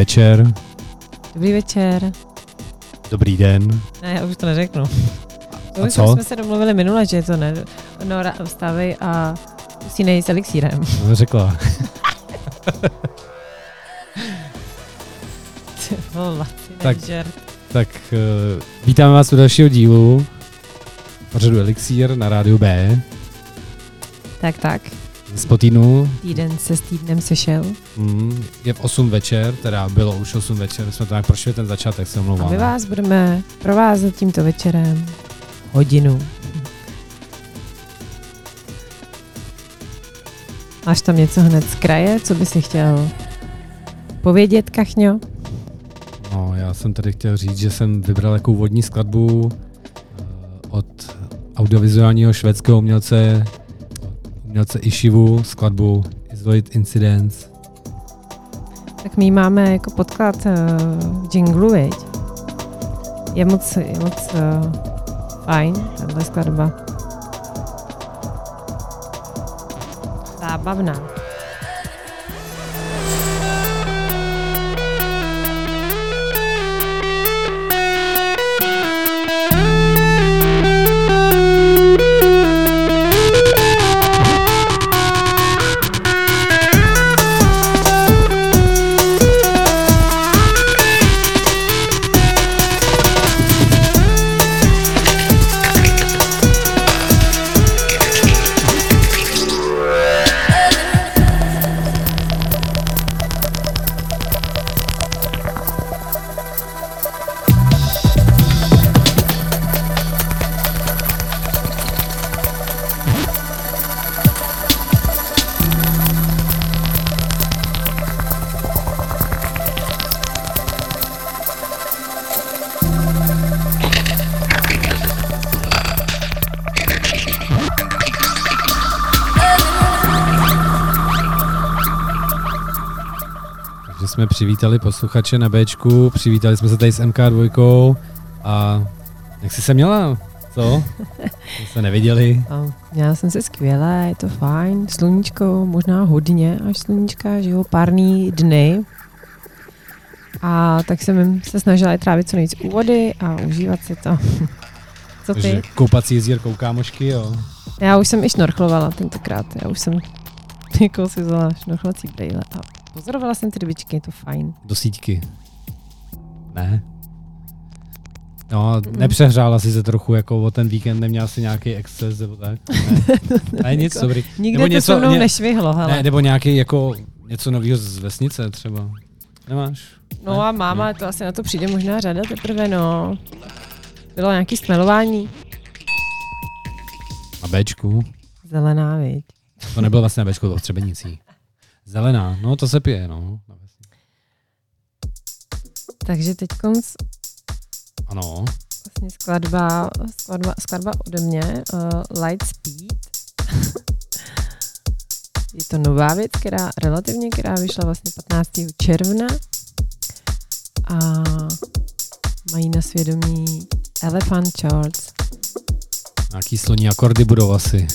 Dobrý večer, Dobrý večer. dobrý den. Ne, já už to neřeknu. To A už co? jsme se domluvili minule, že to ne. Nora, vstávej a usínej s elixírem. No, řekla. Ty vole, ty Tak. Tak uh, vítáme vás u dalšího dílu pořadu Elixír na rádiu B Tak, tak. Z Potýnu. Týden se s týdnem sešel. Mm, je v 8 večer, teda bylo už 8 večer, jsme to nějak prošli ten začátek, se A omlouvám. my vás budeme provázet tímto večerem hodinu. Máš tam něco hned z kraje, co by si chtěl povědět, Kachňo? No, já jsem tady chtěl říct, že jsem vybral jako úvodní skladbu eh, od audiovizuálního švédského umělce, umělce Ishivu, skladbu Isolate Incidents. Tak my máme jako podklad uh, jinglu, viď? Je moc, je moc uh, fajn, tahle skladba. Zábavná. Přivítali posluchače na Bčku, přivítali jsme se tady s MK2 a jak jsi se měla? Co? Jsme se neviděli. Měla jsem se skvěle, je to fajn. Sluníčko, možná hodně až sluníčka, že jo, párný dny. A tak jsem se snažila i trávit co nejvíc u vody a užívat si to. Co ty? Takže koupací jezírkou kámošky, jo. Já už jsem i šnorchlovala tentokrát. Já už jsem jako si vzala šnorchlací brýle a pozorovala jsem ty rybičky, je to fajn. Do síťky. Ne? No, Mm-mm. nepřehřála si se trochu, jako o ten víkend neměla si nějaký exces, nebo tak? Ne, ne nic, Jako dobrý. Nikde Nebo to něco- se mnou ně- nešvihlo, hele. Ne, nebo nějaký jako něco nového z vesnice třeba. Nemáš? No a máma, to asi na to přijde možná řada teprve, no. Bylo nějaký stmelování. Na Bčku. Zelená, viď. To nebylo vlastně na Bčku, to bylo v Třebenicí. Zelená, no to se pije, no. Takže teď konc Ano. vlastně skladba, skladba, skladba ode mě, uh, Light Speed. Je to nová věc, která relativně, která vyšla vlastně 15. června a mají na svědomí Elephant Charts. Nějaký sloní akordy budou asi.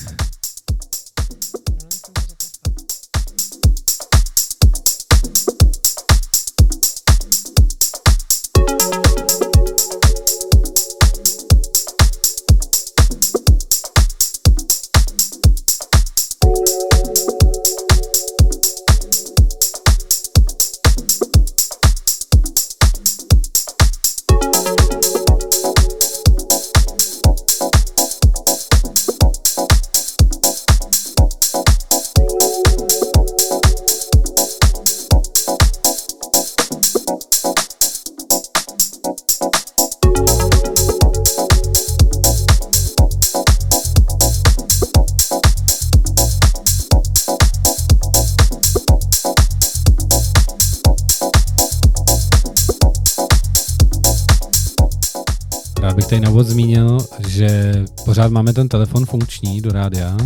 Úvod zmínil, že pořád máme ten telefon funkční do rádia,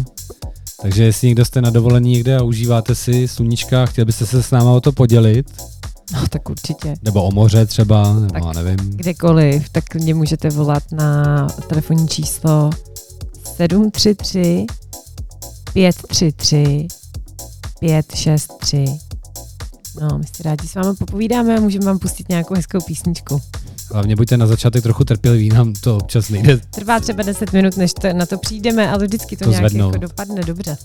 takže jestli někdo jste na dovolení někde a užíváte si sluníčka a chtěl byste se s náma o to podělit, No tak určitě. nebo o moře třeba, nebo Tak. já nevím, Kdekoliv, tak mě můžete volat na telefonní číslo 733 533 563 No, my si rádi s vámi popovídáme a můžeme vám pustit nějakou hezkou písničku. Hlavně buďte na začátek trochu trpěliví, nám to občas nejde. Trvá třeba 10 minut, než to, na to přijdeme, ale vždycky to, To nějak jako dopadne dobře.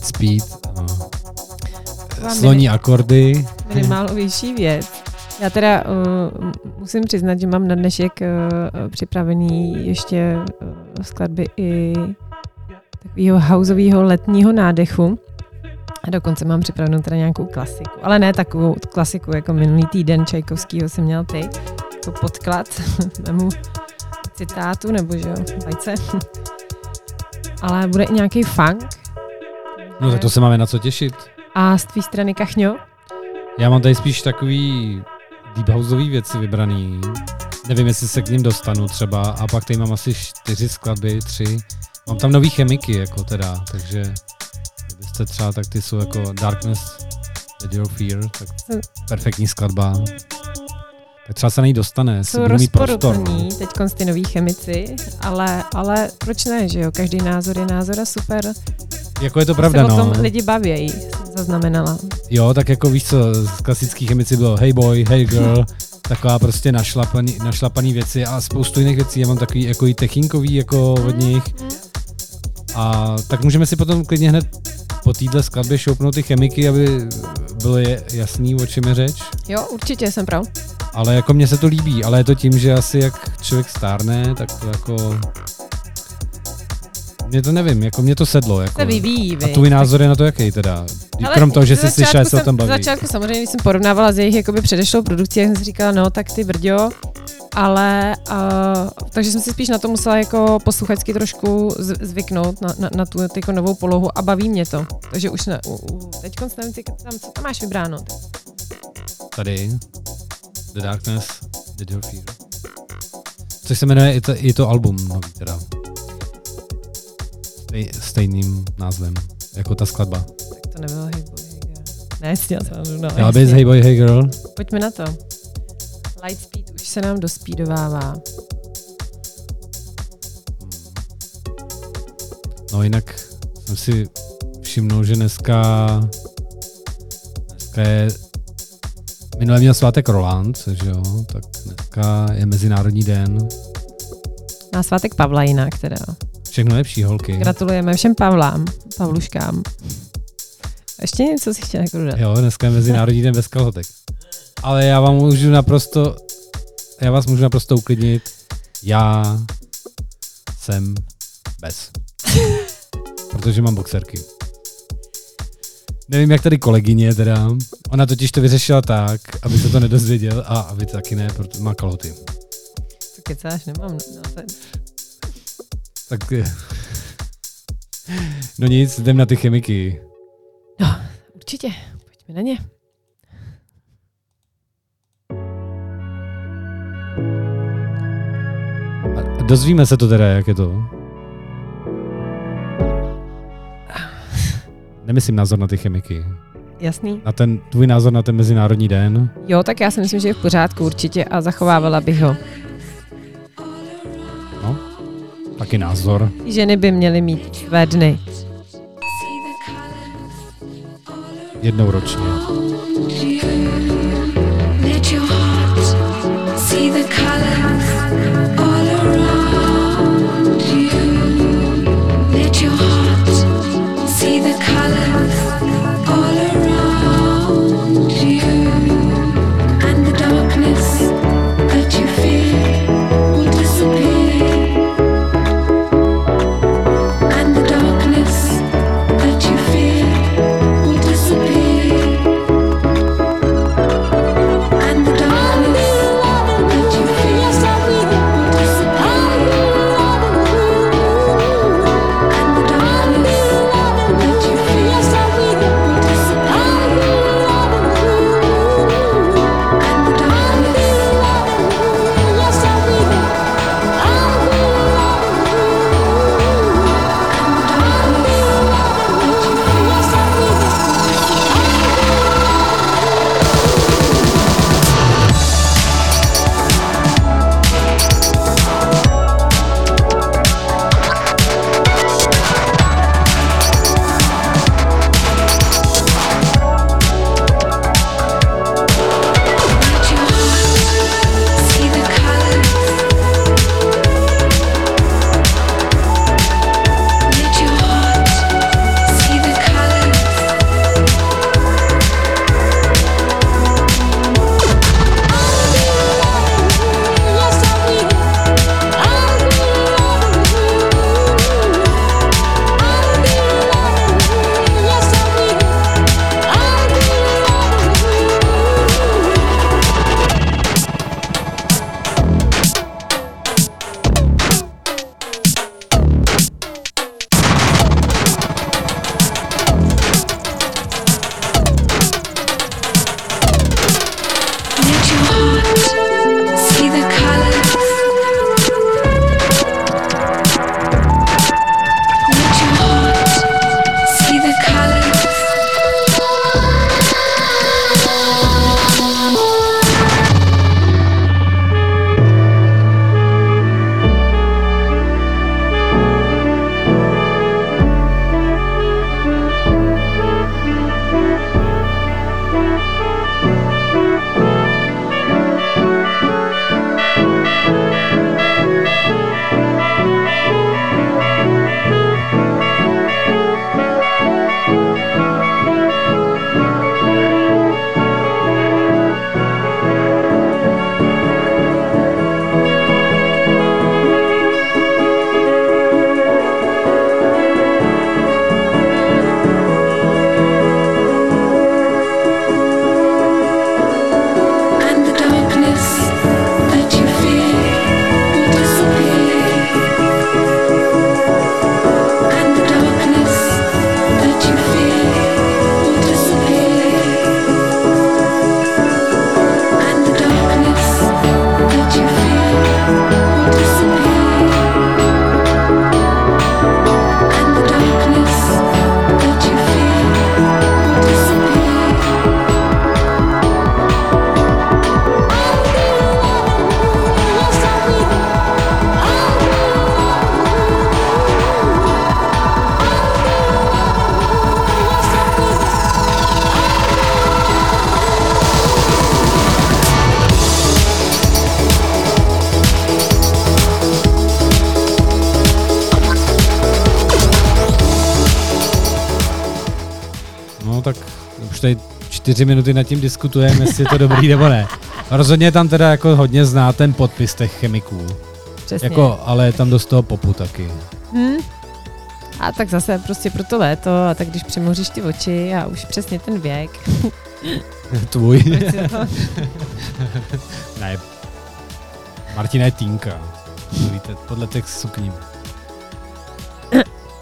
Lightspeed, uh, Vám sloní akordy. Minimálovější věc. Já teda uh, musím přiznat, že mám na dnešek uh, připravený ještě uh, skladby i takového houseového letního nádechu. A dokonce mám připravenou teda nějakou klasiku. Ale ne takovou klasiku, jako minulý týden Čajkovskýho jsem měl ty. To podklad mému citátu, nebo že jo, bajce. Ale bude i nějaký funk. No tak to se máme na co těšit. A z tvý strany Kachňo? Já mám tady spíš takový deep houseový věci vybraný. Nevím, jestli se k ním dostanu třeba. A pak tady mám asi čtyři skladby, tři. Mám tam nový chemiky, jako teda, takže kdybyste třeba, tak ty jsou jako Darkness, Dead Your Fear, tak perfektní skladba. Třeba se na ní dostane, jsou budu mít prostor. no. teď ty noví chemici, ale, ale proč ne, že jo? Každý názor je názor a super. Jako je to pravda, se o no. tom lidi bavějí, jsem zaznamenala. Jo, tak jako víš co, z klasických chemici bylo hey boy, hey girl, taková prostě našlapaný, našlapaný věci a spoustu jiných věcí. Já mám takový jako i techinkový jako od nich. A tak můžeme si potom klidně hned po téhle skladbě šoupnout ty chemiky, aby bylo jasný, o čem je řeč. Jo, určitě jsem prav. Ale jako mně se to líbí, ale je to tím, že asi jak člověk stárne, tak to jako... Mě to nevím, jako mě to sedlo. Jako. Se vyvíjí, A tvůj názor je na to jaký teda? Ale Krom toho, že jsi slyšel, se o tom baví. začátku samozřejmě, když jsem porovnávala s jejich jakoby předešlou produkcí, jak jsem si říkala, no tak ty brďo, ale uh, takže jsem si spíš na to musela jako posluchačsky trošku zvyknout na, na, na tu jako novou polohu a baví mě to. Takže už ne, u, u, teď nevím, ty, tam, co tam máš vybráno. Tady. The Darkness, The Your Fear. Což se jmenuje i to, i to album nový teda. Stej, stejným názvem, jako ta skladba. Tak to nebylo Hey Boy, Hey Girl. Ne, jsem, no, bys. Hey Boy, Hey Girl? Pojďme na to. Lightspeed už se nám dospídovává. No jinak jsem si všimnul, že dneska dneska je minule měl svátek Roland, že jo, tak dneska je Mezinárodní den. Na svátek Pavla jinak teda. Všechno lepší, holky. Gratulujeme všem Pavlám, Pavluškám. Ještě něco si chtěla jako dodat. Jo, dneska je Mezinárodní den bez kalhotek. Ale já vám můžu naprosto, já vás můžu naprosto uklidnit. Já jsem bez. Protože mám boxerky. Nevím, jak tady kolegyně teda. Ona totiž to vyřešila tak, aby se to nedozvěděl a aby taky ne, protože má kalhoty. Co kecáš, nemám. No, to, Tak No nic, jdem na ty chemiky. určitě, pojďme na ně. dozvíme se to teda, jak je to. Nemyslím názor na ty chemiky. Jasný? Na ten tvůj názor na ten Mezinárodní den. Jo, tak já si myslím, že je v pořádku určitě a zachovávala bych ho. No, taky názor. Ženy by měly mít své dny. Jednou ročně. Let your heart see the colors No tak už tady čtyři minuty nad tím diskutujeme, jestli je to dobrý nebo ne. Rozhodně tam teda jako hodně zná ten podpis těch chemiků. Přesně. Jako, ale je tam dost toho popu taky. Hm? A tak zase prostě pro to léto, a tak když přemoříš ty oči a už přesně ten věk. Tvůj. ne. Martina je týnka. Víte, podle těch sukní.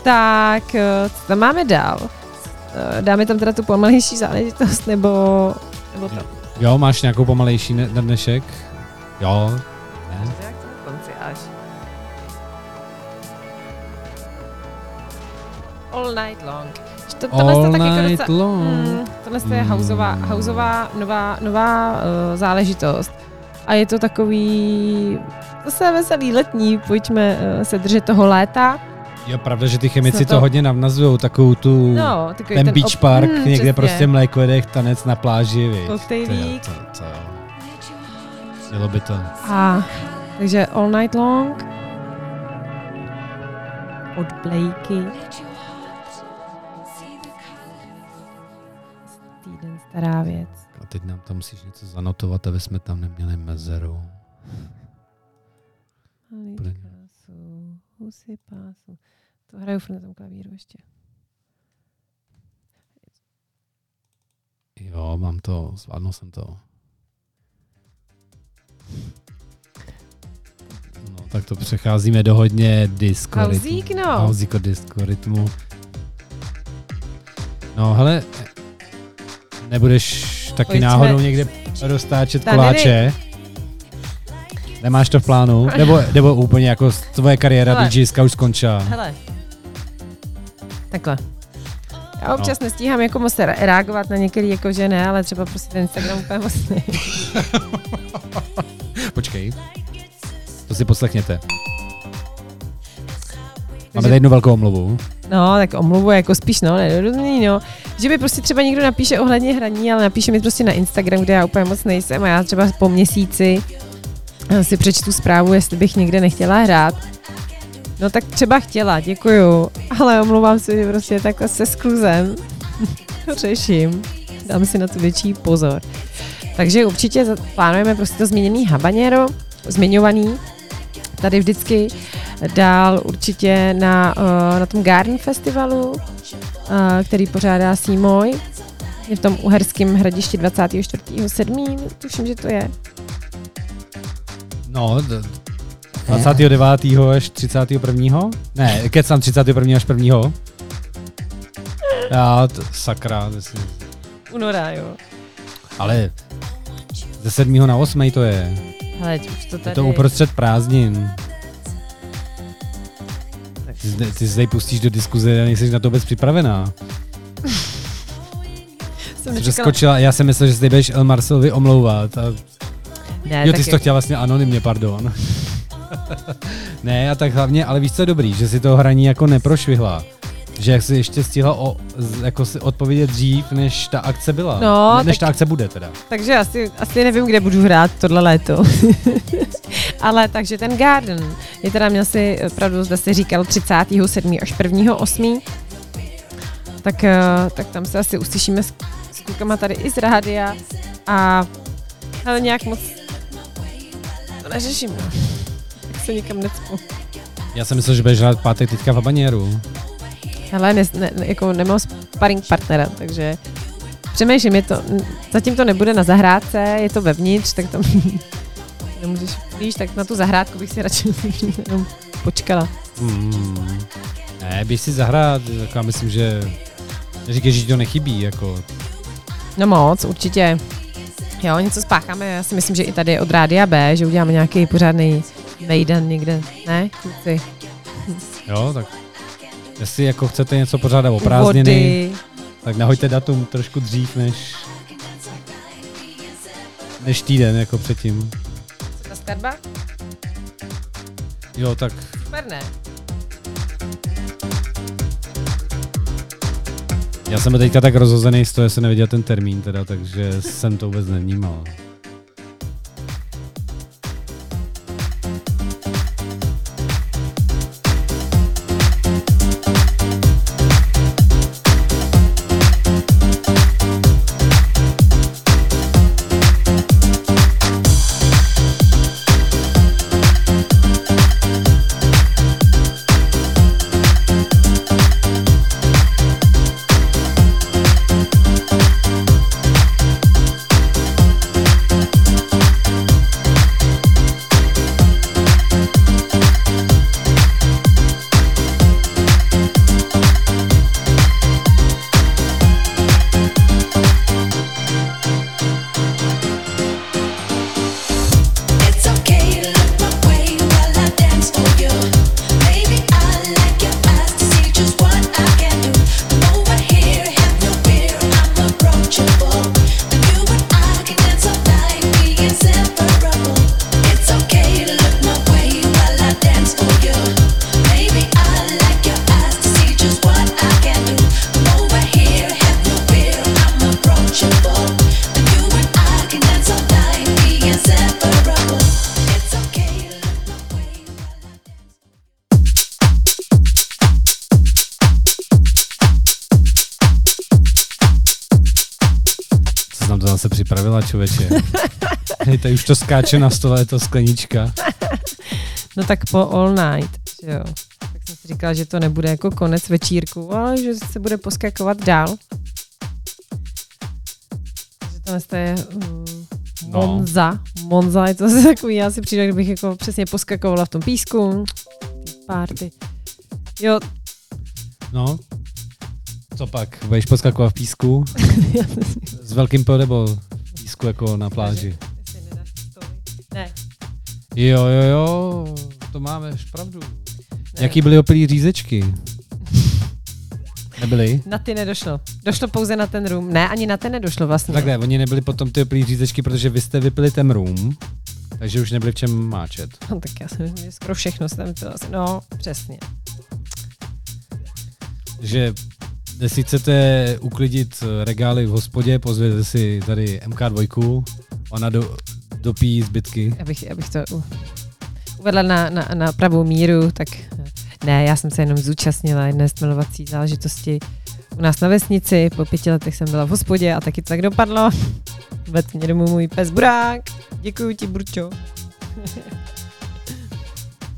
tak, eh, co tam máme dál? Eh, dáme tam teda tu pomalejší záležitost, nebo, nebo to? Jo, máš nějakou pomalejší ne- na dnešek? Jo. Ne? All night long. To, tohle All to taky jako night long. Hmm, tohle mm. je houseová, houseová hmm. nová, nová uh, záležitost. A je to takový zase veselý letní, pojďme uh, se držet toho léta. Je pravda, že ty chemici to, to- hodně navnazují, takovou tu, No, takový ten, beach op- park, mm, někde přesně. prostě mlékojedech, tanec na pláži. Koktejlík. To, to, to, Mělo by to. A takže All Night Long od Blakey. Týden stará věc. A teď nám tam musíš něco zanotovat, aby jsme tam neměli mezeru. Husy pásu. To hraju furt na tom klavíru ještě. Jo, mám to, zvládnul jsem to. No, tak to přecházíme do hodně disco Hauzík, rytmu. no. Hauzíko disco rytmu. No, hele, nebudeš taky Pojďme. náhodou někde roztáčet Tady koláče? Nemáš to v plánu? Nebo, nebo úplně jako tvoje kariéra Hele. DJska už skončila? Hele. Takhle. Já občas no. nestíhám jako moc re- reagovat na některý, jako že ne, ale třeba prostě ten Instagram úplně moc ne. Počkej. To si poslechněte. Máme tady jednu velkou omluvu. No, tak omluvu jako spíš, no, nedorozumění, no. Že mi prostě třeba někdo napíše ohledně hraní, ale napíše mi prostě na Instagram, kde já úplně moc nejsem a já třeba po měsíci si přečtu zprávu, jestli bych někde nechtěla hrát. No tak třeba chtěla, děkuju, ale omlouvám se, že prostě takhle se skluzem řeším. Dám si na to větší pozor. Takže určitě plánujeme prostě to změněný habanero, zmiňovaný, tady vždycky dál určitě na, uh, na tom Garden Festivalu, uh, který pořádá Sýmoj. Je v tom uherském hradišti 24.7. Tuším, že to je. No, 29. až 31. Ne, kecám 31. až 1. Já, t- sakra, si- Února, jo. ale ze 7. na 8. to je. Hele, už to Je tady. to uprostřed prázdnin. Ty, zde- ty se tady pustíš do diskuze a nejsi na to vůbec připravená. jsem Přeskočila, já jsem myslel, že se budeš El Marcelovi omlouvat. A, Ne, jo, ty jsi to chtěla vlastně anonymně, pardon. Ne, a tak hlavně, ale víš, co je dobrý, že si to hraní jako neprošvihla. Že jak jsi ještě stihla o, jako si odpovědět dřív, než ta akce byla. No, ne, než tak- ta akce bude teda. Takže asi, asi nevím, kde budu hrát tohle léto. Ale takže ten Garden je teda měl si, pravdu zde si říkal 37. až 1. 8. Tak, eh, tak tam se asi uslyšíme s, s klukama tady i z rádia a ale nějak moc to neřeším. No. Se nikam necpu. Já jsem myslel, že budeš hrát pátek teďka v habaněru. Hele, ne, ne, jako nemám sparring partnera, takže přemýšlím, je to, zatím to nebude na zahrádce, je to vevnitř, tak tam nemůžeš, víš, tak na tu zahrádku bych si radši jenom počkala. Hmm. Ne, běž si zahrát, jako já myslím, že neříkej, že to nechybí, jako. No moc, určitě. Jo, něco spácháme, já si myslím, že i tady od Rádia B, že uděláme nějaký pořádný mejdan někde, ne, kluci? Jo, tak jestli jako chcete něco pořádat o prázdniny, vody. tak nahoďte datum trošku dřív než než týden, jako předtím. Ta skladba? Jo, tak Super, ne? já jsem teďka tak rozhozený z toho, že jsem neviděl ten termín teda, takže jsem to vůbec nevnímal. Člověče. Hej, tady už to skáče na stole, je to sklenička. No tak po all night, že jo. Tak jsem si říkala, že to nebude jako konec večírku, ale že se bude poskakovat dál. Tohle to je um, No. Monza. Monza je to takový, já si přijdu, kdybych jako přesně poskakovala v tom písku. Ty Party. Jo, No, co pak? Budeš poskakovat v písku? S velkým po nebo v písku jako na pláži? Ne, Jo, jo, jo, to máme pravdu. Jaký byly opilý řízečky? Nebyly? Na ty nedošlo. Došlo pouze na ten room. Ne, ani na ten nedošlo vlastně. Takhle, oni nebyli potom ty opilý řízečky, protože vy jste vypili ten room, takže už nebyli v čem máčet. No, tak já jsem skoro všechno jsem to asi. No, přesně. že jestli chcete uklidit regály v hospodě, pozvěte si tady MK2, ona do, dopíjí zbytky. Abych, abych to uvedla na, na, na pravou míru, tak ne, já jsem se jenom zúčastnila jedné stmelovací záležitosti u nás na vesnici. Po pěti letech jsem byla v hospodě a taky to tak dopadlo. Vedl mě domů můj pes Burák. Děkuji ti, Burčo.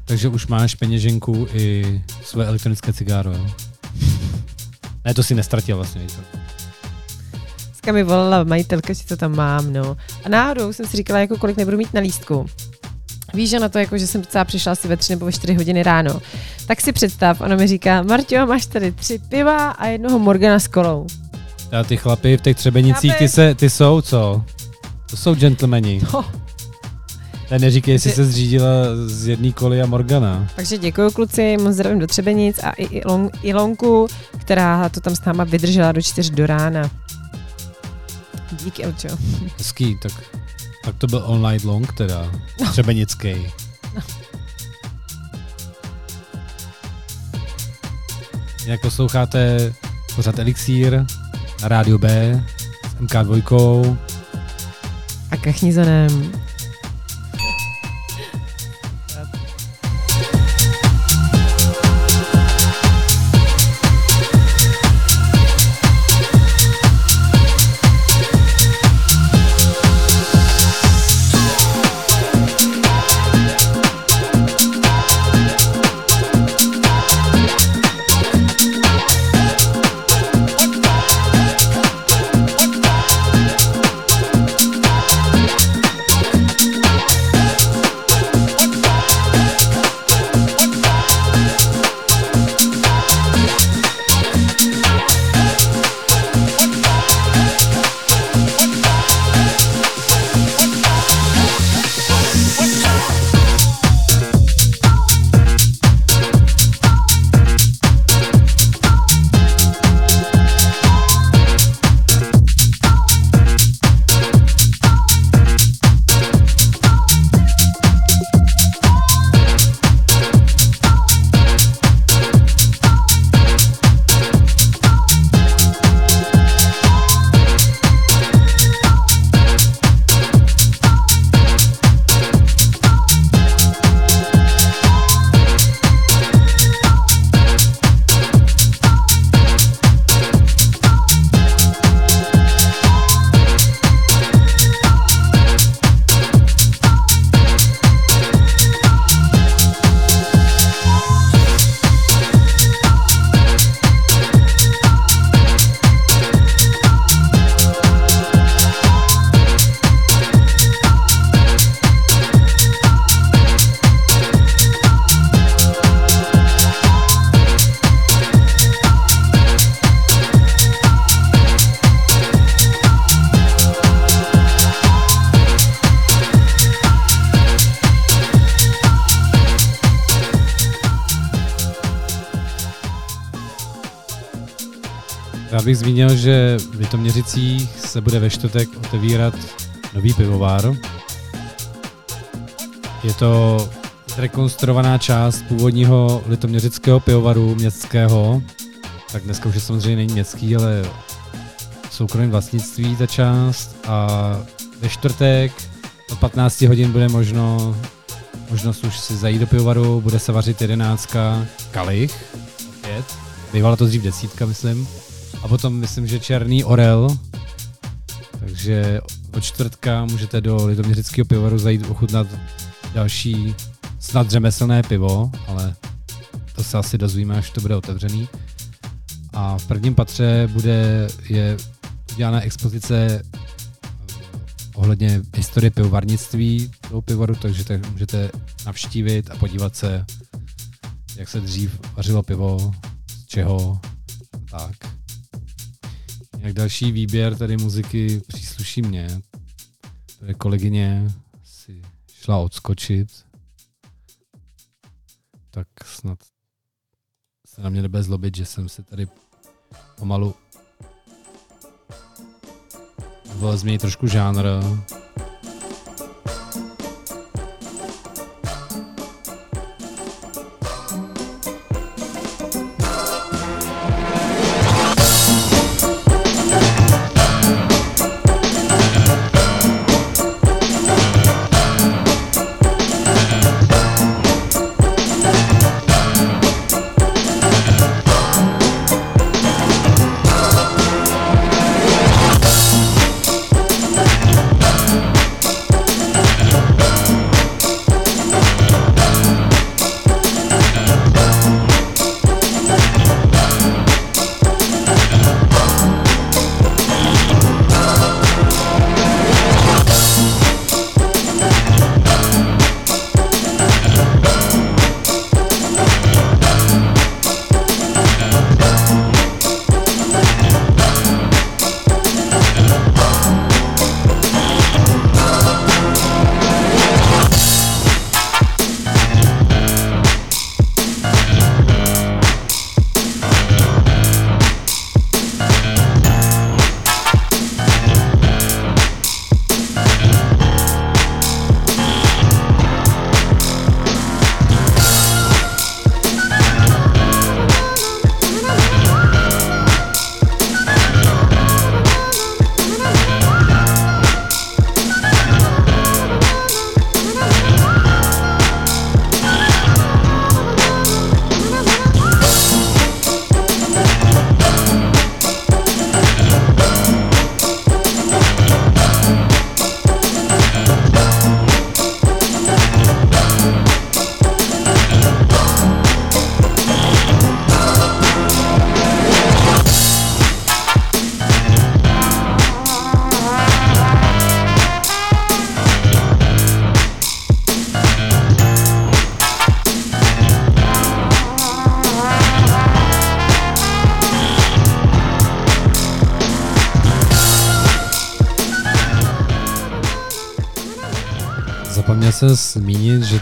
Takže už máš peněženku i své elektronické cigáro, jo? Ne, to si nestratil vlastně. viď? Dneska mi volala majitelka, že to tam mám, no. A náhodou jsem si říkala, jako kolik nebudu mít na lístku. Víš, že na to, jako, že jsem docela přišla asi ve tři nebo ve čtyři hodiny ráno. Tak si představ, ona mi říká, Marťo, máš tady tři piva a jednoho Morgana s kolou. A ty chlapy v těch třebenicích, ty, se, ty jsou co? To jsou gentlemani. No. Tady neříkej, jestli se zřídila z jedné koly a Morgana. Takže děkuji kluci, moc zdravím do Třebenic a i Ilon, Ilonku, která to tam s náma vydržela do čtyř do rána. Díky, Elčo. Hezký, tak, tak to byl night long teda. Třebenický. Jak posloucháte pořád Elixír na rádiu B s MK2. A kachnizonem. Zmínil, že v Litoměřicích se bude ve čtvrtek otevírat nový pivovár. Je to rekonstruovaná část původního litoměřického pivovaru městského. Tak dneska už je samozřejmě není městský, ale soukromém vlastnictví ta část. A ve čtvrtek od 15 hodin bude možno možnost už si zajít do pivovaru, bude se vařit jedenáctka kalich, opět. Bývala to dřív desítka, myslím. A potom myslím, že černý orel. Takže od čtvrtka můžete do Litoměřického pivovaru zajít ochutnat další snad řemeslné pivo, ale to se asi dozvíme, až to bude otevřený. A v prvním patře bude je udělaná expozice ohledně historie pivovarnictví toho pivovaru, takže tak můžete navštívit a podívat se, jak se dřív vařilo pivo, z čeho, tak. Jak další výběr tady muziky přísluší mně. Tady kolegyně si šla odskočit. Tak snad se na mě nebude zlobit, že jsem se tady pomalu změnit trošku žánr.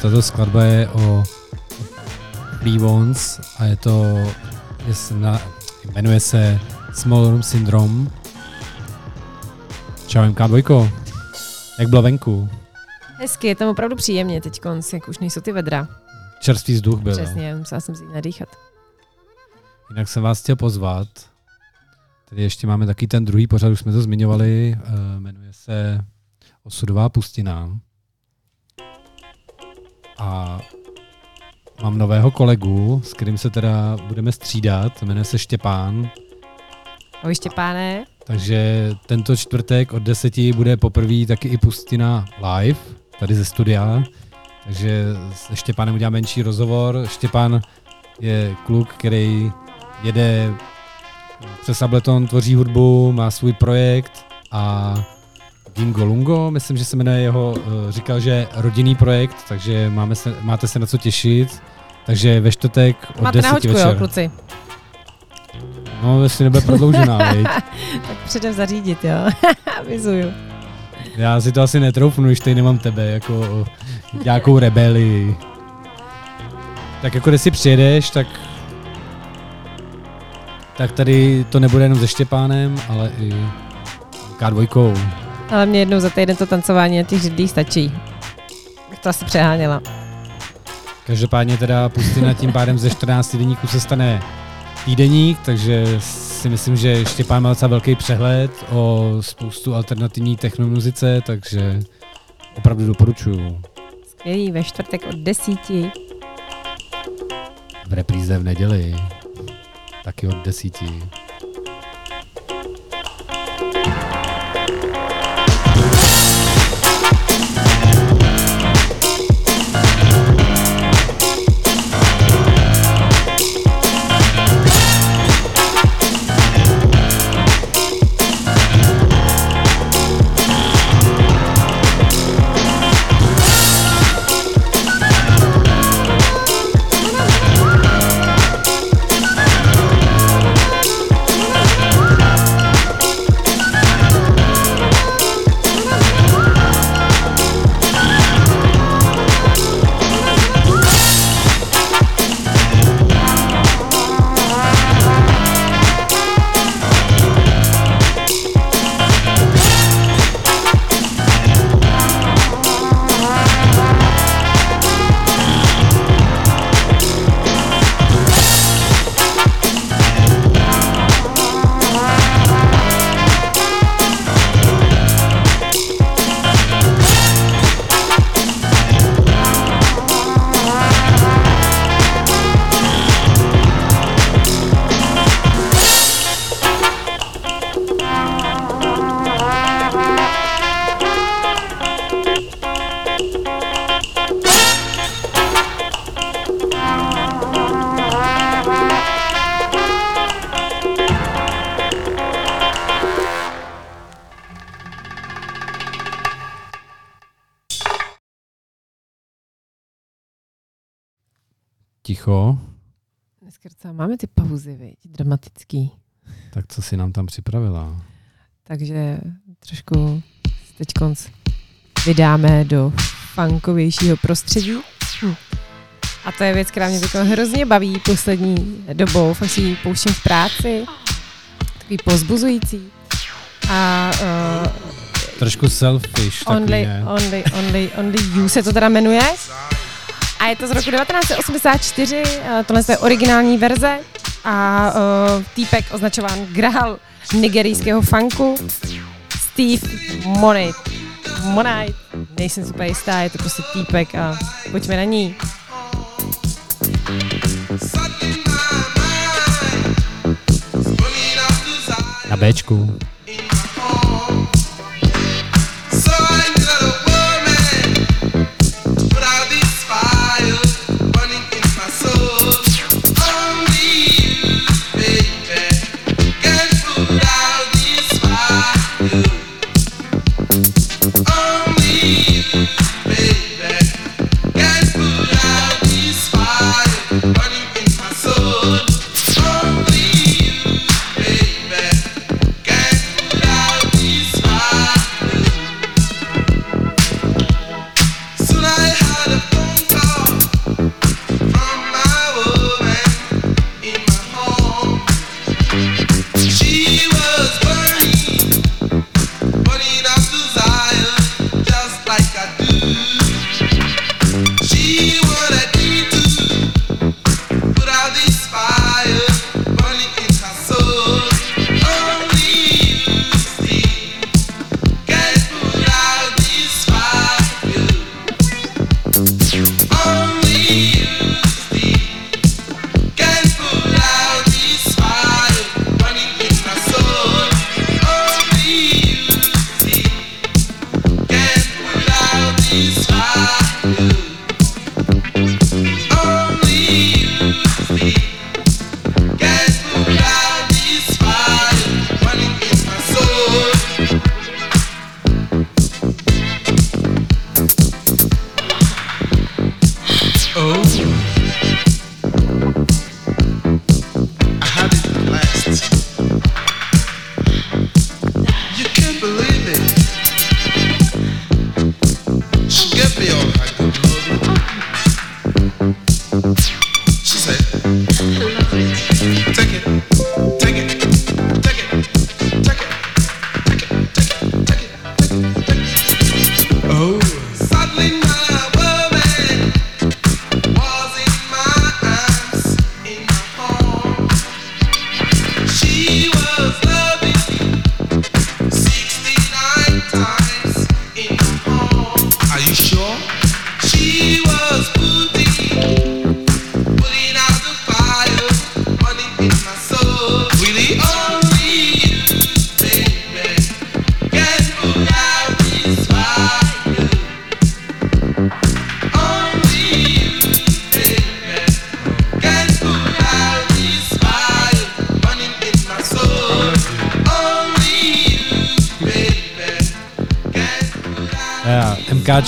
Tato skladba je o Free a je to, je se na, jmenuje se Small Room Syndrome. Čau MK2, jak bylo venku? Hezky, je tam opravdu příjemně teď, jak už nejsou ty vedra. Čerstvý vzduch byl. Přesně, musela jsem si nadýchat. Jinak jsem vás chtěl pozvat. Tady ještě máme taky ten druhý pořad, už jsme to zmiňovali, eh, jmenuje se Osudová pustina. A mám nového kolegu, s kterým se teda budeme střídat, jmenuje se Štěpán. Ahoj Štěpáne. Takže tento čtvrtek od 10 bude poprvé taky i pustina live, tady ze studia. Takže se Štěpánem udělám menší rozhovor. Štěpán je kluk, který jede přes Ableton, tvoří hudbu, má svůj projekt a Gingo Lungo, myslím, že se jmenuje jeho, eh, říkal, že rodinný projekt, takže máme se, máte se na co těšit. Takže ve čtvrtek od Máte 10 nahoďku, večer. jo, kluci. No, jestli nebude prodloužená, viď? Tak předem zařídit, jo. Avizuju. Já si to asi netroufnu, když tady nemám tebe, jako nějakou rebeli. Tak jako když si přijedeš, tak tak tady to nebude jenom se Štěpánem, ale i K2. Ale mě jednou za týden to tancování na těch židlích stačí. Bych to asi přeháněla. Každopádně teda pustina tím pádem ze 14 denníků se stane týdeník, takže si myslím, že Štěpán má docela velký přehled o spoustu alternativní technomuzice, takže opravdu doporučuju. Skvělý, ve čtvrtek od desíti. V repríze v neděli. Taky od desíti. Dramatický. Tak co si nám tam připravila? Takže trošku teď konc vydáme do funkovějšího prostředí. Hm. A to je věc, která mě teď hrozně baví poslední dobou. Fakt si ji pouštím v práci. Takový pozbuzující. A uh, Trošku selfish only, ne? only, only, only You se to teda jmenuje. A je to z roku 1984, eh, tohle je originální verze a uh, týpek označován grál nigerijského funku Steve Monit. Monite, nejsem úplně jistá, je to prostě týpek a pojďme na ní. Na Bčku.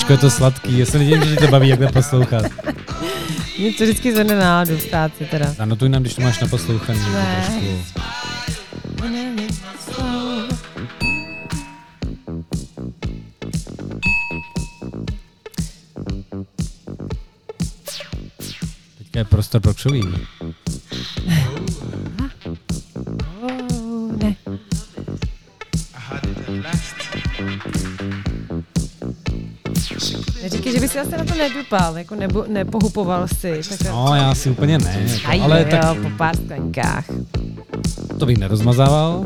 Je to sladký, já se nedivím, že tě to baví, jak to poslouchat. Mě to vždycky zvedne náladu v práci teda. Zanotuj nám, když to máš naposlouchaný. Ne. trošku. Teďka je prostor pro křoví. Neříkej, že by si asi na to nedupal, jako nebo, nepohupoval si. Tak No, já si úplně ne. Jako, Aj, ale jo, tak po pár sklenkách. to bych nerozmazával.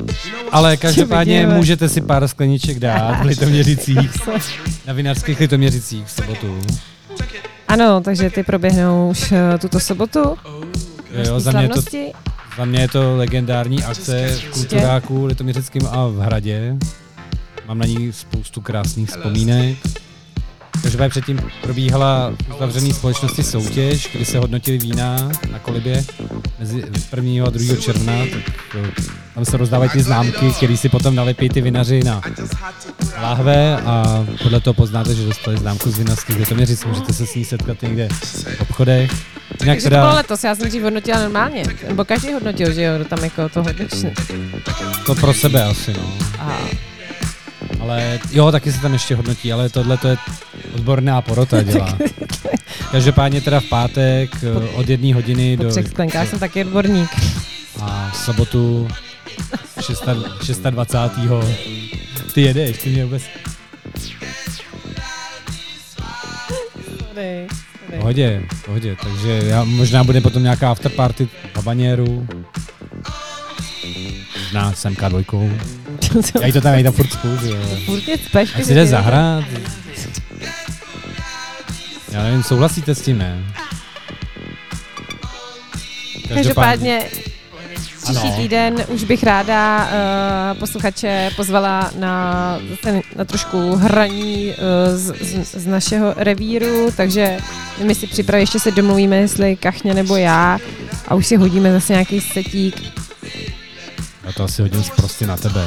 Ale každopádně můžete si pár skleniček dát v Litoměřicích. Na vinařských Litoměřicích v sobotu. Ano, takže ty proběhnou už eh, tuto sobotu. Jo, za mě, to, za mě je to legendární akce v kulturáku Litoměřickém a v Hradě. Mám na ní spoustu krásných vzpomínek. Každopádně předtím probíhala v uzavřené společnosti soutěž, kdy se hodnotily vína na kolibě mezi 1. a 2. června. Tam se rozdávají ty známky, které si potom nalepí ty vinaři na láhve a podle toho poznáte, že dostali známku z vinařských Litoměřic. Můžete se s ní setkat někde v obchodech. Jinak Takže to bylo teda letos, já jsem dřív hodnotila normálně. Nebo každý hodnotil, že jo, tam jako to hodnočně. to pro sebe asi, no. A Ale jo, taky se tam ještě hodnotí, ale tohle to je odborná porota dělá. Každopádně teda v pátek eh, od jedné hodiny po do... třech sklenkách jsem taky odborník. A v sobotu 6. 26. Ty jedeš, ty mě vůbec... Sorry, sorry. Pohodě, pohodě. Takže já, možná bude potom nějaká afterparty v habaněru. Možná s MK2. Já jí to tam, já jí tam furt jo. Furt mě cpeš, Ať si jde zahrát. Já nevím, souhlasíte s tím, ne? Každopádně příští týden už bych ráda uh, posluchače pozvala na, zase na trošku hraní uh, z, z, z našeho revíru, takže my si připravíme, ještě se domluvíme, jestli Kachně nebo já a už si hodíme zase nějaký setík. Já to asi hodím prostě na tebe.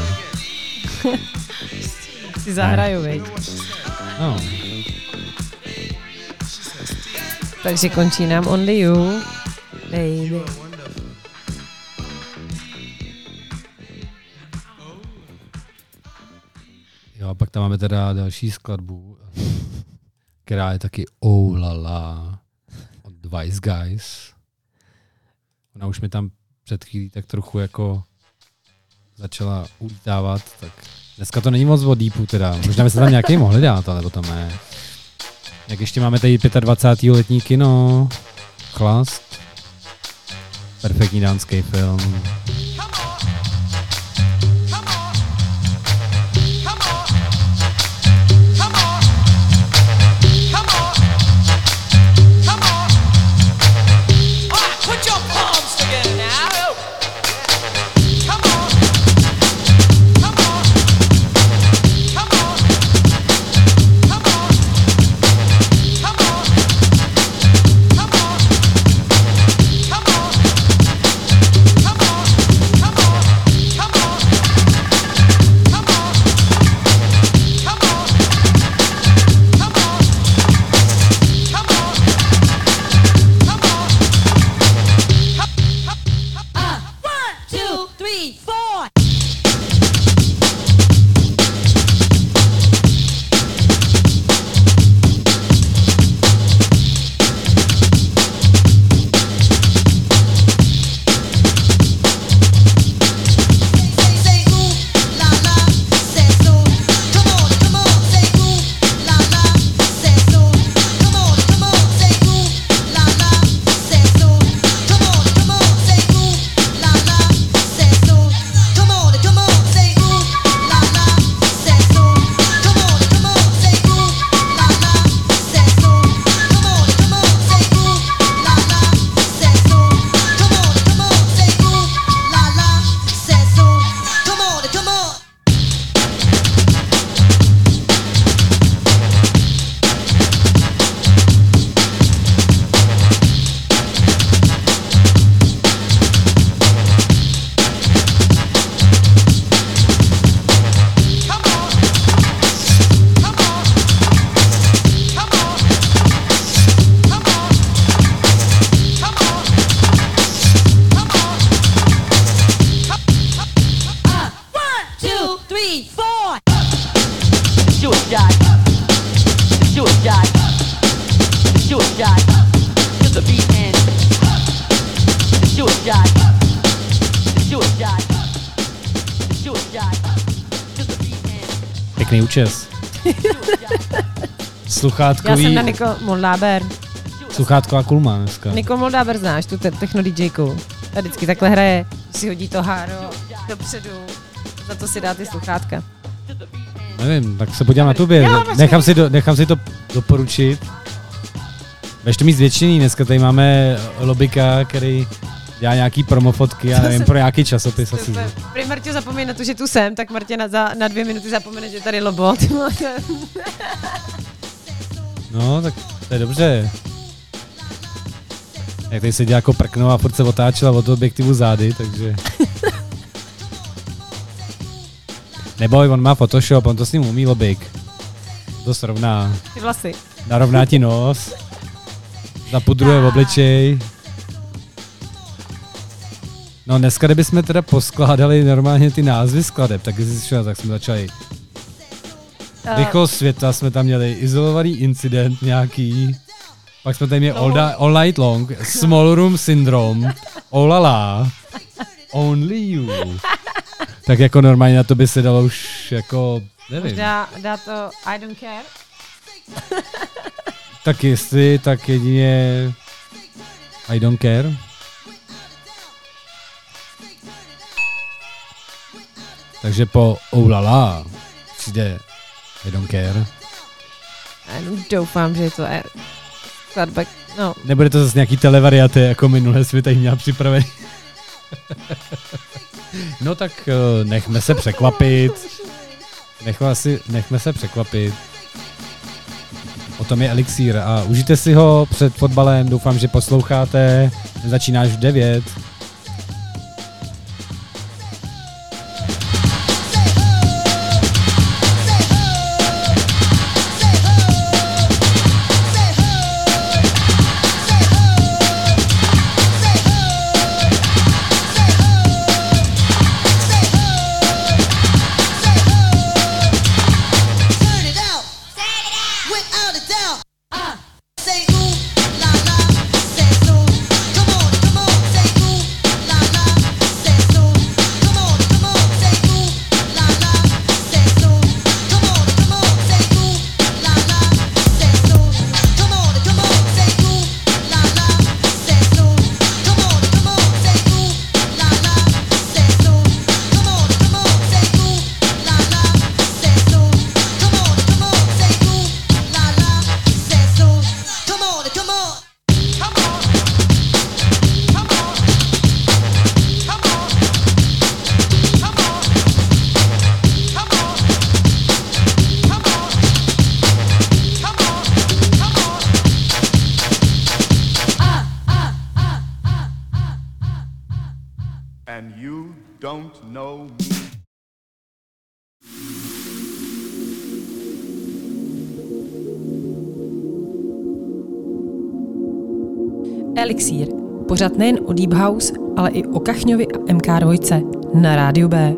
Si zahraju, viď? No, Takže končí nám Only You. Baby. jo, a pak tam máme teda další skladbu, která je taky Oh la la od Vice Guys. Ona už mi tam před chvílí tak trochu jako začala ulítávat, tak dneska to není moc o Deepu teda, možná by se tam nějaký mohli dát, ale potom ne. Jak ještě máme tady 25. letní kino, Chlast, perfektní dánský film, 6. Sluchátkový... Já jsem na Niko Moldáber. a kulma dneska. Niko Moldáber znáš, tu te- techno DJku. Ta vždycky takhle hraje, si hodí to háro dopředu, za to si dá ty sluchátka. Nevím, tak se podívám na tobě. Vlastně- nechám, si do, nechám si to doporučit. Budeš to mít zvětšený, dneska tady máme Lobika, který dělá nějaký promofotky, já nevím, pro nějaký časopis asi. Prý Martě zapomeň na to, že tu jsem, tak Martě na, za, na dvě minuty zapomene, že tady lobo. No, tak to je dobře. Jak tady seděla jako prkno a furt se otáčela od objektivu zády, takže... Neboj, on má Photoshop, on to s ním umí lobik. To srovná. Ty vlasy. Narovná ti nos. zapudruje v obličej. No dneska, kdybychom teda poskládali normálně ty názvy skladeb, tak jestli si tak jsme začali. Eh, Rychlost světa jsme tam měli, izolovaný incident nějaký, pak jsme tady měli No. all, da, all Night Long, Small Room Syndrome, Olala, Only You. Tak jako normálně na to by se dalo už jako, nevím. Možná dá to I don't care. Tak jestli, tak jedině I don't care. Takže po Oulala přijde I don't care. Já jenom doufám, že to je skladba, no, Nebude to zase nějaký televariaty, jako minule jsme tady měl připravený. no tak eh, nechme se překvapit. Nechme, si, nechme se překvapit. O tom je elixír a užijte si ho před fotbalem, doufám, že posloucháte. Začínáš v 9. Elixír. Pořad nejen o Deep House, ale i o Kachňovi a MK2 na rádiu B.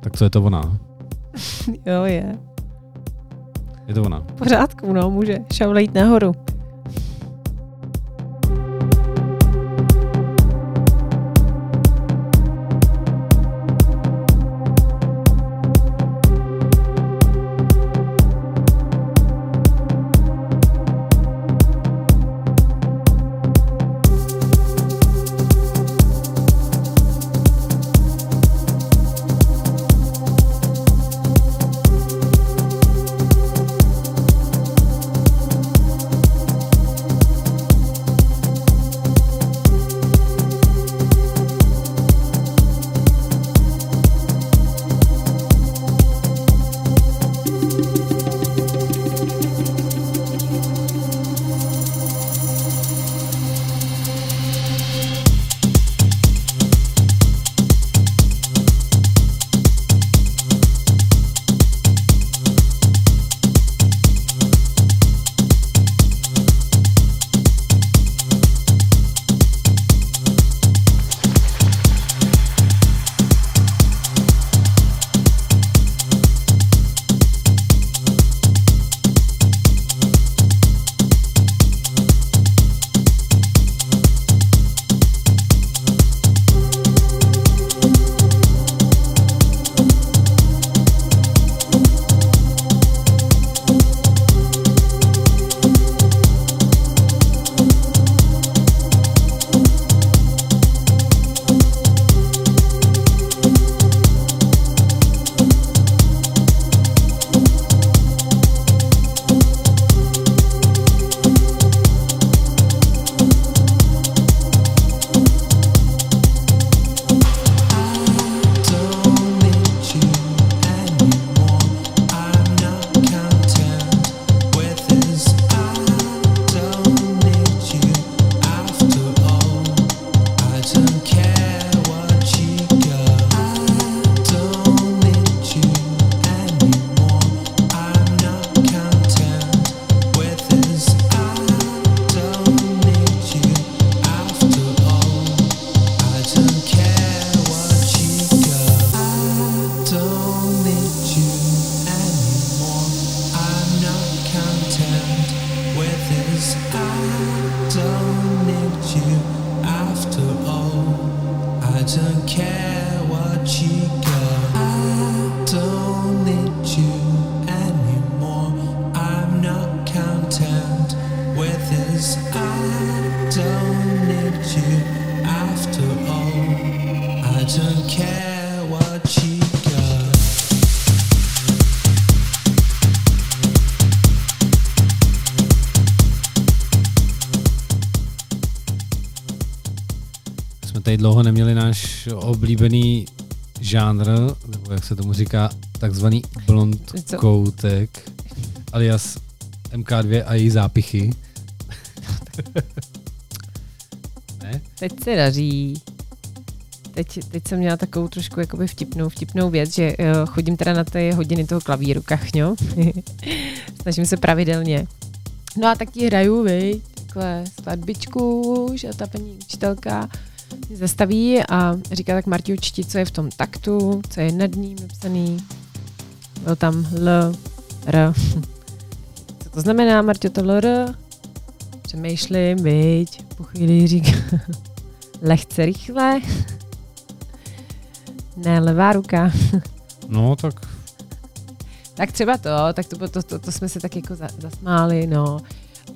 Tak co je to ona? Jo, je. Je to ona. V pořádku, no, může. Šaulejt nahoru. Dlouho neměli náš oblíbený žánr, nebo jak se tomu říká, takzvaný blond Co? koutek, alias MK2 a její zápichy. ne? Teď se daří. Teď, teď jsem měla takovou trošku jakoby vtipnou, vtipnou věc, že uh, chodím teda na ty hodiny toho klavíru kachňo. Snažím se pravidelně. No a tak ti hraju, vy, takhle skladbičku, že ta paní učitelka zastaví a říká tak Marti čti, co je v tom taktu, co je nad ním napsaný. Bylo tam L, R. Co to znamená, Martio, to L, R? Přemýšlím, viď, po chvíli říká lehce rychle. Ne, levá ruka. No, tak Tak třeba to, tak to, to, to, to jsme se tak jako za, zasmáli, no.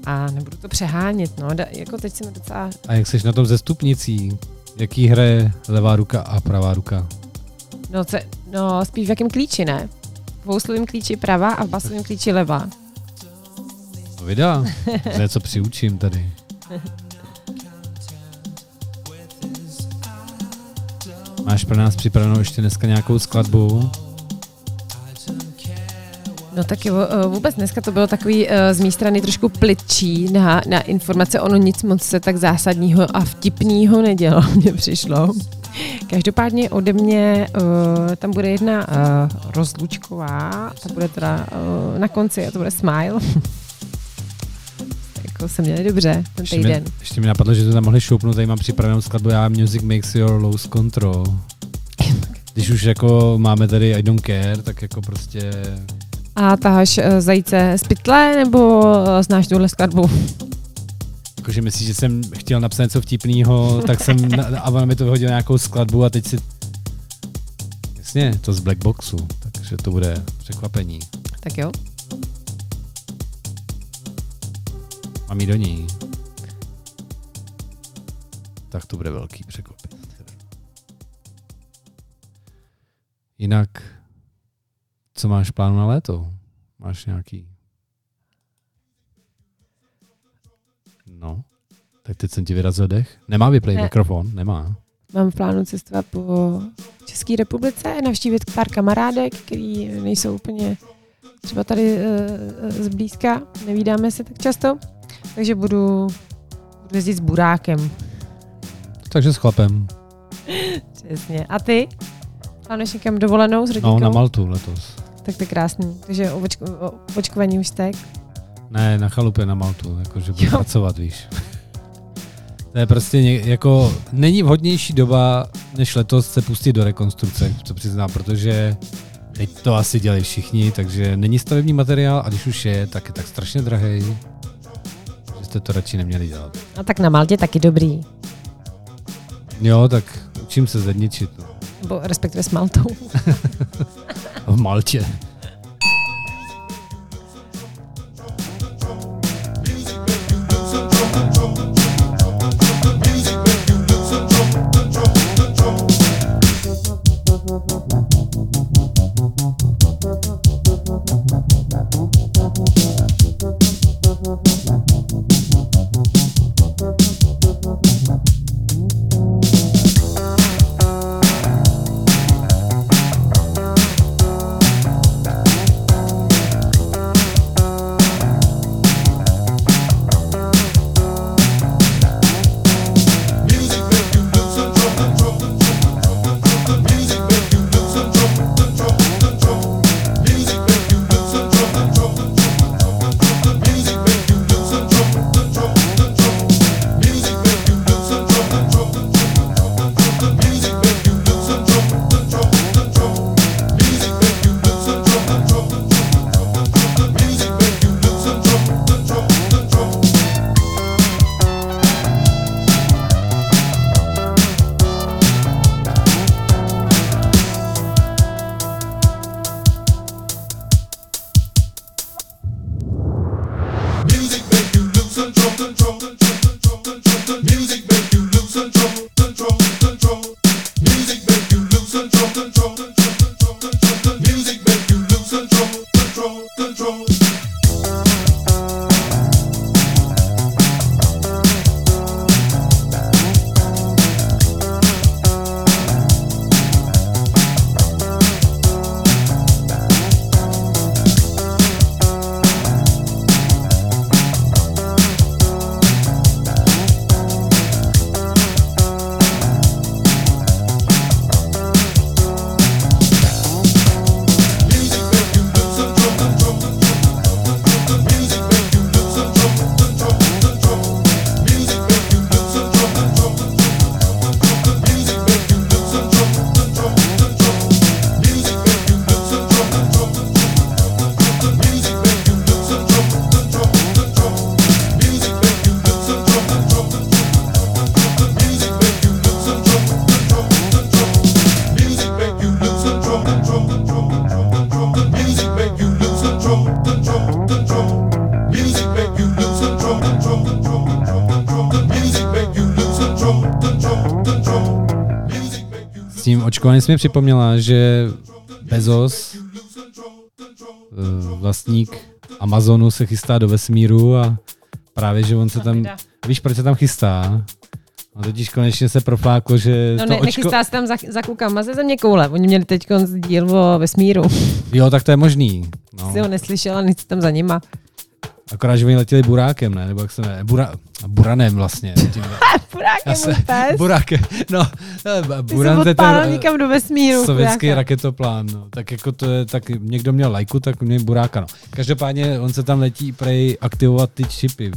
A nebudu to přehánět, no. Da, jako teď jsem docela... a jak seš na tom ze stupnicí? Jaký hraje levá ruka a pravá ruka? No, ce, no spíš v jakém klíči, ne? V houslovém klíči pravá a v basovém klíči levá. No vydá. To je co přiučím tady. Máš pro nás připravenou ještě dneska nějakou skladbu? No tak jo, eh, vůbec dneska to bylo takový eh, z mé strany trošku plitčí na, na informace, ono nic moc se tak zásadního a vtipného nedělo, mně přišlo. Každopádně ode mě uh, tam bude jedna uh, rozlučková, ta bude teda uh, na konci a to bude Smile. jako se měli dobře ten Ještě týden. ještě mi napadlo, že to tam mohli šoupnout, tady mám připravenou skladbu Já Music Makes Your Lose Control. Když už jako máme tady I Don't Care, tak jako prostě... A taháš uh, zajíce z pytle, nebo uh, znáš tuhle skladbu? Jakože myslíš, že jsem chtěl napsat něco vtipného, tak jsem na, a ona mi to vyhodila nějakou skladbu a teď si... Jasně, to z Black Boxu, takže to bude překvapení. Tak jo. Mám jí do ní. Tak to bude velký překvapení. Jinak, co máš plánu na léto? Máš nějaký? No, tak teď jsem ti vyrazil dech. Nemá vyplay Ne. mikrofon? Nemá. Mám v plánu cestovat po České republice, navštívit pár kamarádek, který nejsou úplně třeba tady uh, zblízka, nevídáme se tak často, takže budu, budu jezdit s burákem. Takže s chlapem. Přesně. A ty? Plánuješ někam dovolenou s rodinkou? No, na Maltu letos. Tak to je krásný. Takže o, očko, o očkovaní už jste. Ne, na chalupě na Maltu, jakože budu Jo. pracovat, víš. To je prostě ně, jako, není vhodnější doba, než letos se pustit do rekonstrukce, co přiznám, protože teď to asi dělají všichni, takže není stavební materiál a když už je, tak je tak strašně drahý, že jste to radši neměli dělat. A tak na Maltě taky dobrý. Jo, tak učím se zedničit no. Nebo respektive s Maltou. v tím očkováním jsi mi připomněla, že Bezos, eh, vlastník Amazonu, se chystá do vesmíru a právě, že on se tam... Víš, proč se tam chystá? No totiž konečně se profláklo, že No to ne, očko... nechystá se tam za, za klukama ze země koule. Oni měli teď díl o vesmíru. Jo, tak to je možný. No. Jsi ho neslyšela, nic tam za nima. Akorát, že oni letěli burákem, ne? Nebo jak se jmenuje? Bura... Buranem vlastně. Tím... Burák Já je se- pes. Burákem, no. eh, Ty Buran jsi to je odpálil ten, eh, někam do vesmíru. sovětský chudáka. raketoplán. No. Tak jako to je, tak někdo měl lajku, tak měl buráka. No. Každopádně on se tam letí prej aktivovat ty čipy,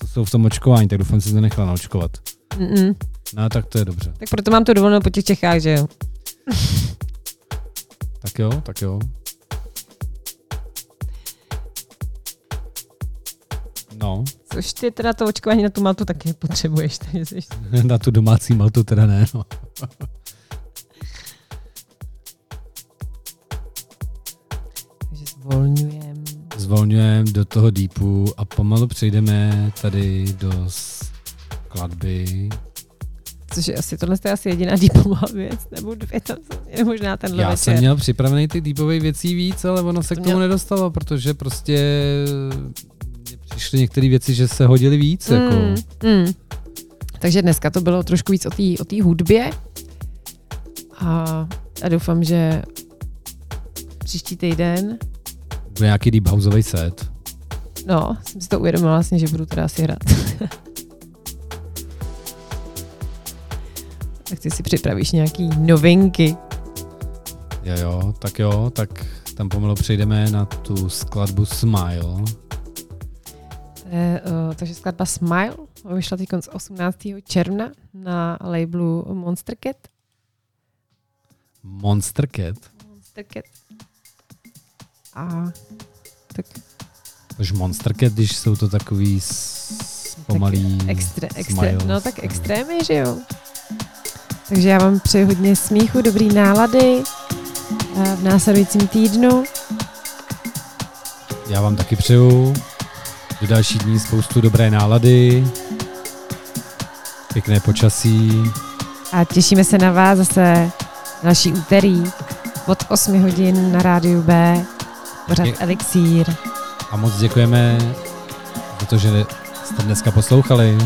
co jsou v tom očkování, tak doufám, že se nechala naočkovat. Mm-mm. No tak to je dobře. Tak proto mám tu dovolenou po těch Čechách, že jo. Tak jo, tak jo. No, Což ty teda to očkování na tu Maltu taky potřebuješ. Takže jsi... na tu domácí maltu teda ne. No. Takže zvolňujem. Zvolňujeme do toho deepu a pomalu přejdeme tady do skladby. Což je asi, tohle je asi jediná deepová věc, nebo dvě tam jsou, je možná tenhle Já večer. jsem měl připravený ty deepové věcí víc, ale ono se To k tomu měl- nedostalo, protože prostě přišly některé věci, že se hodily víc. Jako. Mm, mm. Takže dneska to bylo trošku víc o té o té hudbě. A, a doufám, že příští týden, Bude nějaký deep houseový set. no, jsem si to uvědomila vlastně, že budu teda asi hrát. tak ty si připravíš nějaký novinky. Jo, jo, tak jo, tak tam pomalu přejdeme na tu skladbu Smile. Je, uh, takže skladba Smile vyšla teď z 18. června na labelu Monster Cat. Monster Cat. Monster Cat. A tak Už Monster Cat, když jsou to takový s- pomalý extra, extra, smiles. no tak extrémy, že jo. Takže já vám přeji hodně smíchu, dobrý nálady eh, v následujícím týdnu. Já vám taky přeju do další dní spoustu dobré nálady, pěkné počasí. A těšíme se na vás zase další úterý od 8 hodin na rádiu B. Pořád Elixír. A moc děkujeme za to, že jste dneska poslouchali.